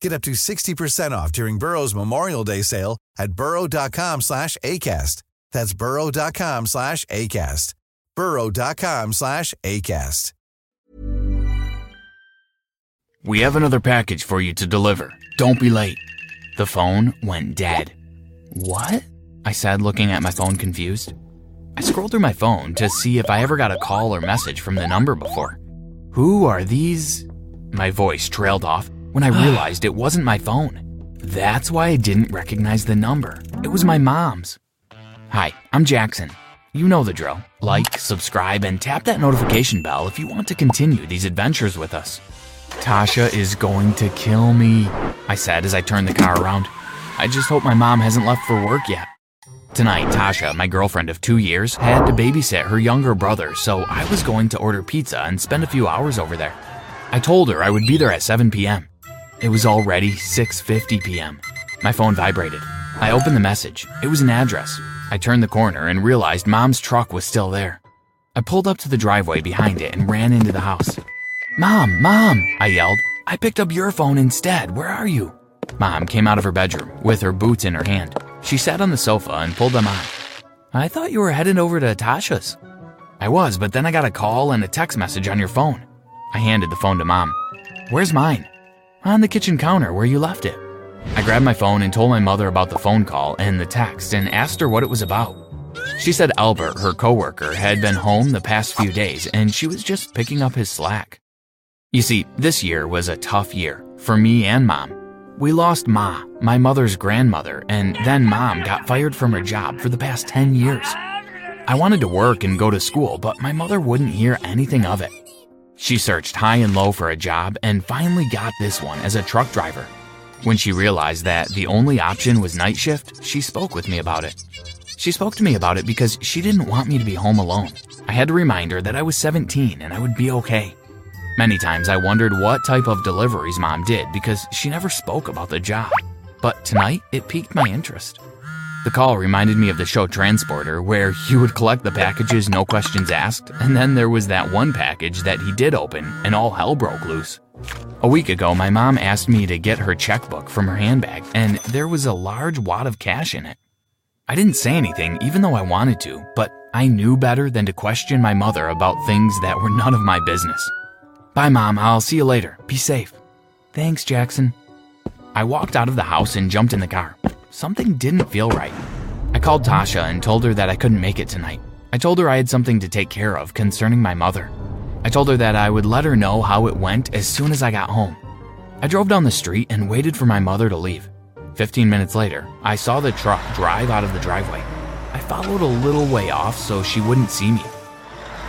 Get up to 60% off during Burrow's Memorial Day sale at burrow.com slash ACAST. That's burrow.com slash ACAST. burrow.com slash ACAST. We have another package for you to deliver. Don't be late. The phone went dead. What? I said, looking at my phone confused. I scrolled through my phone to see if I ever got a call or message from the number before. Who are these? My voice trailed off when I realized it wasn't my phone. That's why I didn't recognize the number. It was my mom's. Hi, I'm Jackson. You know the drill. Like, subscribe, and tap that notification bell if you want to continue these adventures with us. Tasha is going to kill me, I said as I turned the car around. I just hope my mom hasn't left for work yet. Tonight, Tasha, my girlfriend of two years, had to babysit her younger brother, so I was going to order pizza and spend a few hours over there. I told her I would be there at 7 p.m. It was already 6:50 p.m. My phone vibrated. I opened the message. It was an address. I turned the corner and realized Mom's truck was still there. I pulled up to the driveway behind it and ran into the house. Mom, Mom, I yelled. I picked up your phone instead. Where are you? Mom came out of her bedroom with her boots in her hand. She sat on the sofa and pulled them on. I thought you were headed over to Tasha's. I was, but then I got a call and a text message on your phone. I handed the phone to Mom. Where's mine? On the kitchen counter where you left it. I grabbed my phone and told my mother about the phone call and the text and asked her what it was about. She said Albert, her coworker, had been home the past few days and she was just picking up his slack. You see, this year was a tough year for me and mom. We lost Ma, my mother's grandmother, and then mom got fired from her job for the past 10 years. I wanted to work and go to school, but my mother wouldn't hear anything of it. She searched high and low for a job and finally got this one as a truck driver. When she realized that the only option was night shift, she spoke with me about it. She spoke to me about it because she didn't want me to be home alone. I had to remind her that I was 17 and I would be okay. Many times I wondered what type of deliveries mom did because she never spoke about the job. But tonight, it piqued my interest. The call reminded me of the show Transporter, where he would collect the packages, no questions asked, and then there was that one package that he did open, and all hell broke loose. A week ago, my mom asked me to get her checkbook from her handbag, and there was a large wad of cash in it. I didn't say anything, even though I wanted to, but I knew better than to question my mother about things that were none of my business. Bye, Mom. I'll see you later. Be safe. Thanks, Jackson. I walked out of the house and jumped in the car. Something didn't feel right. I called Tasha and told her that I couldn't make it tonight. I told her I had something to take care of concerning my mother. I told her that I would let her know how it went as soon as I got home. I drove down the street and waited for my mother to leave. Fifteen minutes later, I saw the truck drive out of the driveway. I followed a little way off so she wouldn't see me.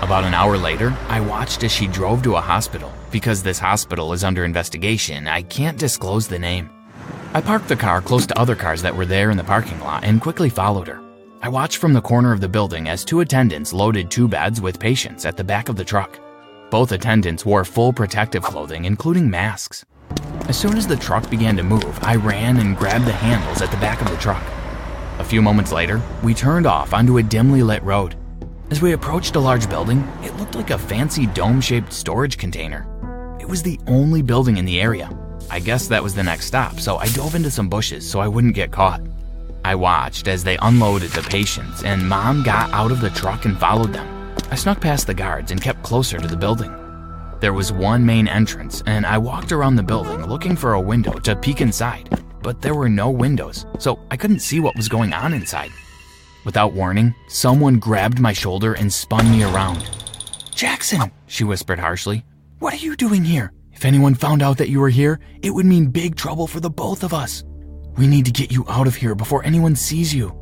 About an hour later, I watched as she drove to a hospital. Because this hospital is under investigation, I can't disclose the name. I parked the car close to other cars that were there in the parking lot and quickly followed her. I watched from the corner of the building as two attendants loaded two beds with patients at the back of the truck. Both attendants wore full protective clothing, including masks. As soon as the truck began to move, I ran and grabbed the handles at the back of the truck. A few moments later, we turned off onto a dimly lit road. As we approached a large building, it looked like a fancy dome shaped storage container. It was the only building in the area. I guess that was the next stop, so I dove into some bushes so I wouldn't get caught. I watched as they unloaded the patients, and Mom got out of the truck and followed them. I snuck past the guards and kept closer to the building. There was one main entrance, and I walked around the building looking for a window to peek inside, but there were no windows, so I couldn't see what was going on inside. Without warning, someone grabbed my shoulder and spun me around. Jackson, she whispered harshly, what are you doing here? If anyone found out that you were here, it would mean big trouble for the both of us. We need to get you out of here before anyone sees you.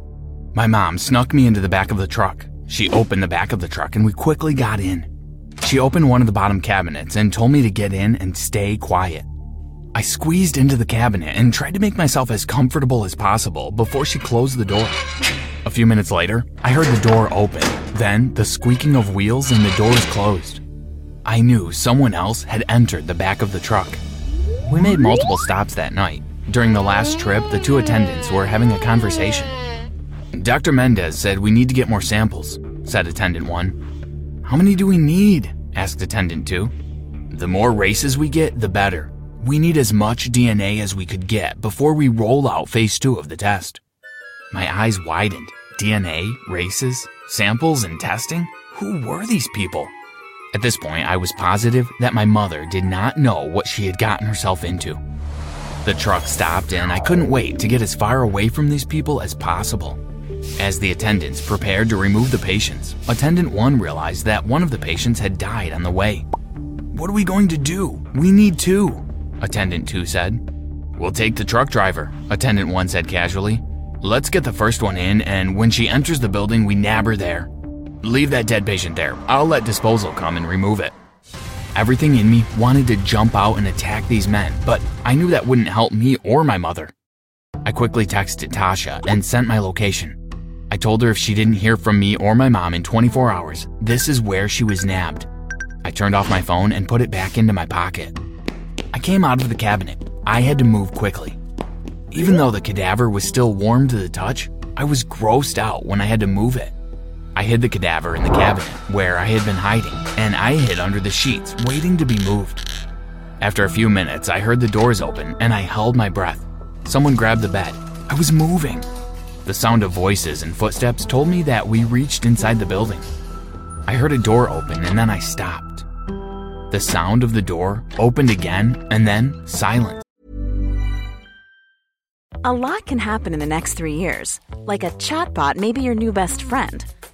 My mom snuck me into the back of the truck. She opened the back of the truck and we quickly got in. She opened one of the bottom cabinets and told me to get in and stay quiet. I squeezed into the cabinet and tried to make myself as comfortable as possible before she closed the door. A few minutes later, I heard the door open, then the squeaking of wheels and the doors closed. I knew someone else had entered the back of the truck. We made multiple stops that night. During the last trip, the two attendants were having a conversation. Dr. Mendez said we need to get more samples, said Attendant 1. How many do we need? asked Attendant 2. The more races we get, the better. We need as much DNA as we could get before we roll out phase 2 of the test. My eyes widened. DNA, races, samples, and testing? Who were these people? At this point, I was positive that my mother did not know what she had gotten herself into. The truck stopped, and I couldn't wait to get as far away from these people as possible. As the attendants prepared to remove the patients, Attendant 1 realized that one of the patients had died on the way. What are we going to do? We need two, Attendant 2 said. We'll take the truck driver, Attendant 1 said casually. Let's get the first one in, and when she enters the building, we nab her there. Leave that dead patient there. I'll let disposal come and remove it. Everything in me wanted to jump out and attack these men, but I knew that wouldn't help me or my mother. I quickly texted Tasha and sent my location. I told her if she didn't hear from me or my mom in 24 hours, this is where she was nabbed. I turned off my phone and put it back into my pocket. I came out of the cabinet. I had to move quickly. Even though the cadaver was still warm to the touch, I was grossed out when I had to move it. I hid the cadaver in the cabinet where I had been hiding, and I hid under the sheets, waiting to be moved. After a few minutes, I heard the doors open and I held my breath. Someone grabbed the bed. I was moving. The sound of voices and footsteps told me that we reached inside the building. I heard a door open and then I stopped. The sound of the door opened again and then silence. A lot can happen in the next three years. Like a chatbot may be your new best friend.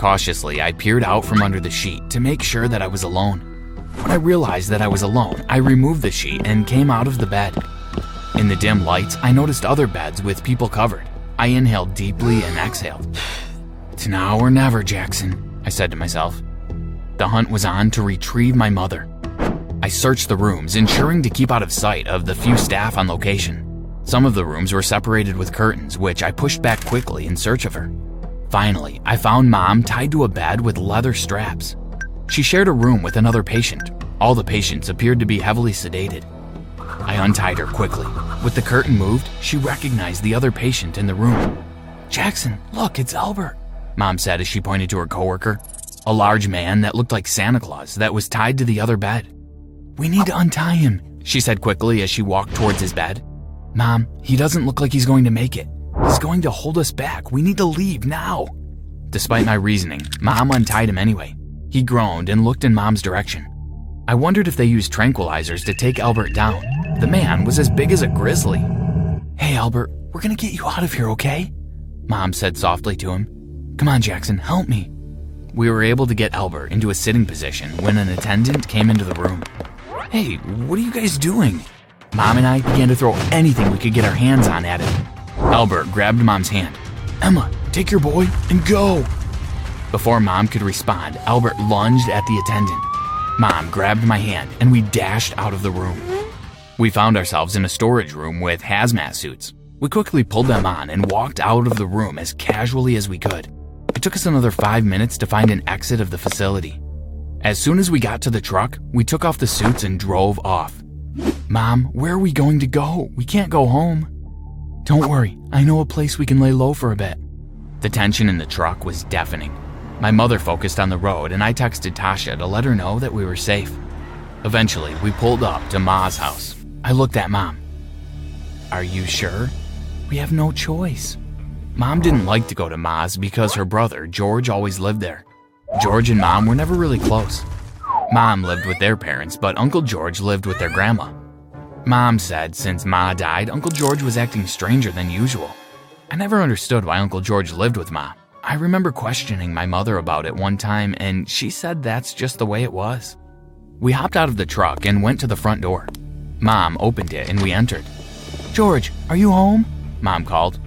Cautiously, I peered out from under the sheet to make sure that I was alone. When I realized that I was alone, I removed the sheet and came out of the bed. In the dim lights, I noticed other beds with people covered. I inhaled deeply and exhaled. It's now or never, Jackson, I said to myself. The hunt was on to retrieve my mother. I searched the rooms, ensuring to keep out of sight of the few staff on location. Some of the rooms were separated with curtains, which I pushed back quickly in search of her. Finally, I found mom tied to a bed with leather straps. She shared a room with another patient. All the patients appeared to be heavily sedated. I untied her quickly. With the curtain moved, she recognized the other patient in the room. Jackson, look, it's Albert, mom said as she pointed to her coworker, a large man that looked like Santa Claus that was tied to the other bed. We need to untie him, she said quickly as she walked towards his bed. Mom, he doesn't look like he's going to make it. He's going to hold us back. We need to leave now. Despite my reasoning, Mom untied him anyway. He groaned and looked in Mom's direction. I wondered if they used tranquilizers to take Albert down. The man was as big as a grizzly. Hey, Albert, we're gonna get you out of here, okay? Mom said softly to him. Come on, Jackson, help me. We were able to get Albert into a sitting position when an attendant came into the room. Hey, what are you guys doing? Mom and I began to throw anything we could get our hands on at him. Albert grabbed Mom's hand. Emma, take your boy and go. Before Mom could respond, Albert lunged at the attendant. Mom grabbed my hand and we dashed out of the room. We found ourselves in a storage room with hazmat suits. We quickly pulled them on and walked out of the room as casually as we could. It took us another five minutes to find an exit of the facility. As soon as we got to the truck, we took off the suits and drove off. Mom, where are we going to go? We can't go home. Don't worry, I know a place we can lay low for a bit. The tension in the truck was deafening. My mother focused on the road, and I texted Tasha to let her know that we were safe. Eventually, we pulled up to Ma's house. I looked at Mom. Are you sure? We have no choice. Mom didn't like to go to Ma's because her brother, George, always lived there. George and Mom were never really close. Mom lived with their parents, but Uncle George lived with their grandma. Mom said since Ma died, Uncle George was acting stranger than usual. I never understood why Uncle George lived with Ma. I remember questioning my mother about it one time, and she said that's just the way it was. We hopped out of the truck and went to the front door. Mom opened it and we entered. George, are you home? Mom called.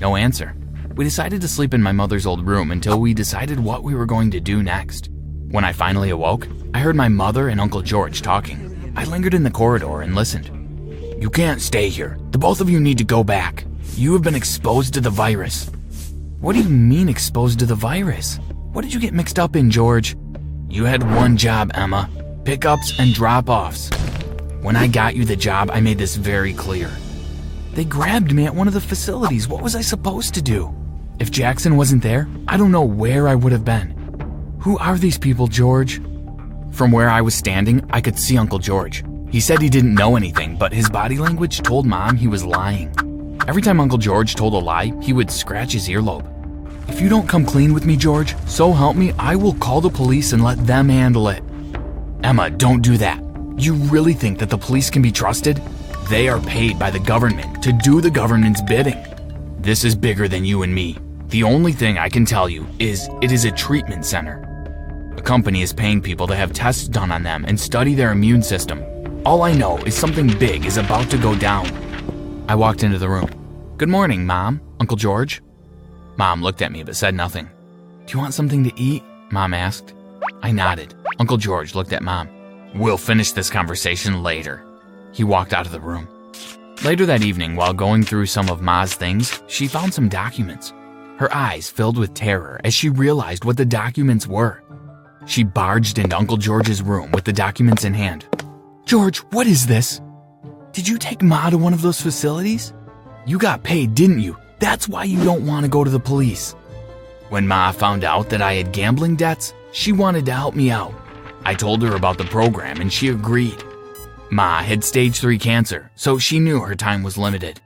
No answer. We decided to sleep in my mother's old room until we decided what we were going to do next. When I finally awoke, I heard my mother and Uncle George talking. I lingered in the corridor and listened. You can't stay here. The both of you need to go back. You have been exposed to the virus. What do you mean exposed to the virus? What did you get mixed up in, George? You had one job, Emma pickups and drop offs. When I got you the job, I made this very clear. They grabbed me at one of the facilities. What was I supposed to do? If Jackson wasn't there, I don't know where I would have been. Who are these people, George? From where I was standing, I could see Uncle George. He said he didn't know anything, but his body language told Mom he was lying. Every time Uncle George told a lie, he would scratch his earlobe. If you don't come clean with me, George, so help me, I will call the police and let them handle it. Emma, don't do that. You really think that the police can be trusted? They are paid by the government to do the government's bidding. This is bigger than you and me. The only thing I can tell you is it is a treatment center. A company is paying people to have tests done on them and study their immune system. All I know is something big is about to go down. I walked into the room. Good morning, Mom, Uncle George. Mom looked at me but said nothing. Do you want something to eat? Mom asked. I nodded. Uncle George looked at Mom. We'll finish this conversation later. He walked out of the room. Later that evening, while going through some of Ma's things, she found some documents. Her eyes filled with terror as she realized what the documents were. She barged into Uncle George's room with the documents in hand. George, what is this? Did you take Ma to one of those facilities? You got paid, didn't you? That's why you don't want to go to the police. When Ma found out that I had gambling debts, she wanted to help me out. I told her about the program and she agreed. Ma had stage 3 cancer, so she knew her time was limited.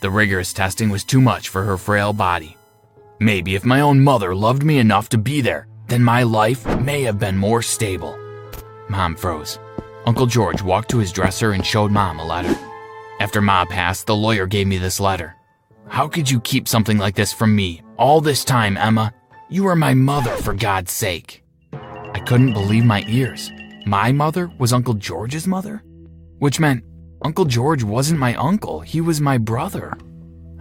The rigorous testing was too much for her frail body. Maybe if my own mother loved me enough to be there, then my life may have been more stable. Mom froze. Uncle George walked to his dresser and showed Mom a letter. After Ma passed, the lawyer gave me this letter. How could you keep something like this from me all this time, Emma? You are my mother, for God's sake. I couldn't believe my ears. My mother was Uncle George's mother? Which meant Uncle George wasn't my uncle, he was my brother.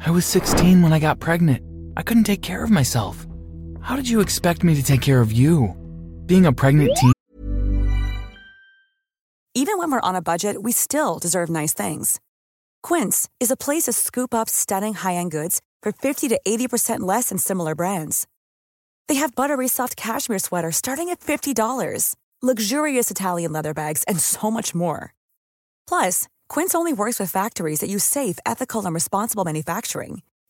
I was 16 when I got pregnant. I couldn't take care of myself. How did you expect me to take care of you? Being a pregnant teen. Even when we're on a budget, we still deserve nice things. Quince is a place to scoop up stunning high end goods for 50 to 80% less than similar brands. They have buttery soft cashmere sweaters starting at $50, luxurious Italian leather bags, and so much more. Plus, Quince only works with factories that use safe, ethical, and responsible manufacturing.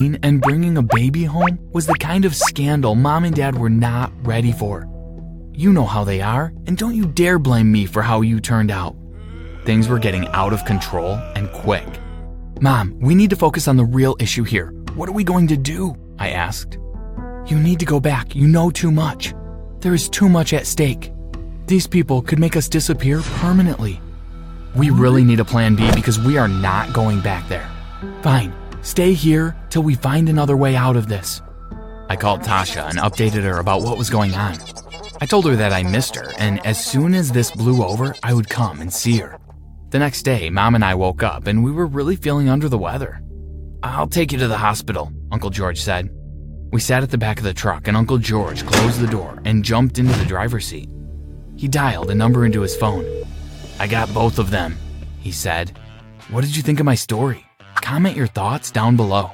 And bringing a baby home was the kind of scandal mom and dad were not ready for. You know how they are, and don't you dare blame me for how you turned out. Things were getting out of control and quick. Mom, we need to focus on the real issue here. What are we going to do? I asked. You need to go back. You know too much. There is too much at stake. These people could make us disappear permanently. We really need a plan B because we are not going back there. Fine, stay here till we find another way out of this. I called Tasha and updated her about what was going on. I told her that I missed her, and as soon as this blew over, I would come and see her. The next day, Mom and I woke up and we were really feeling under the weather. I'll take you to the hospital, Uncle George said. We sat at the back of the truck, and Uncle George closed the door and jumped into the driver's seat. He dialed a number into his phone. I got both of them, he said. What did you think of my story? Comment your thoughts down below.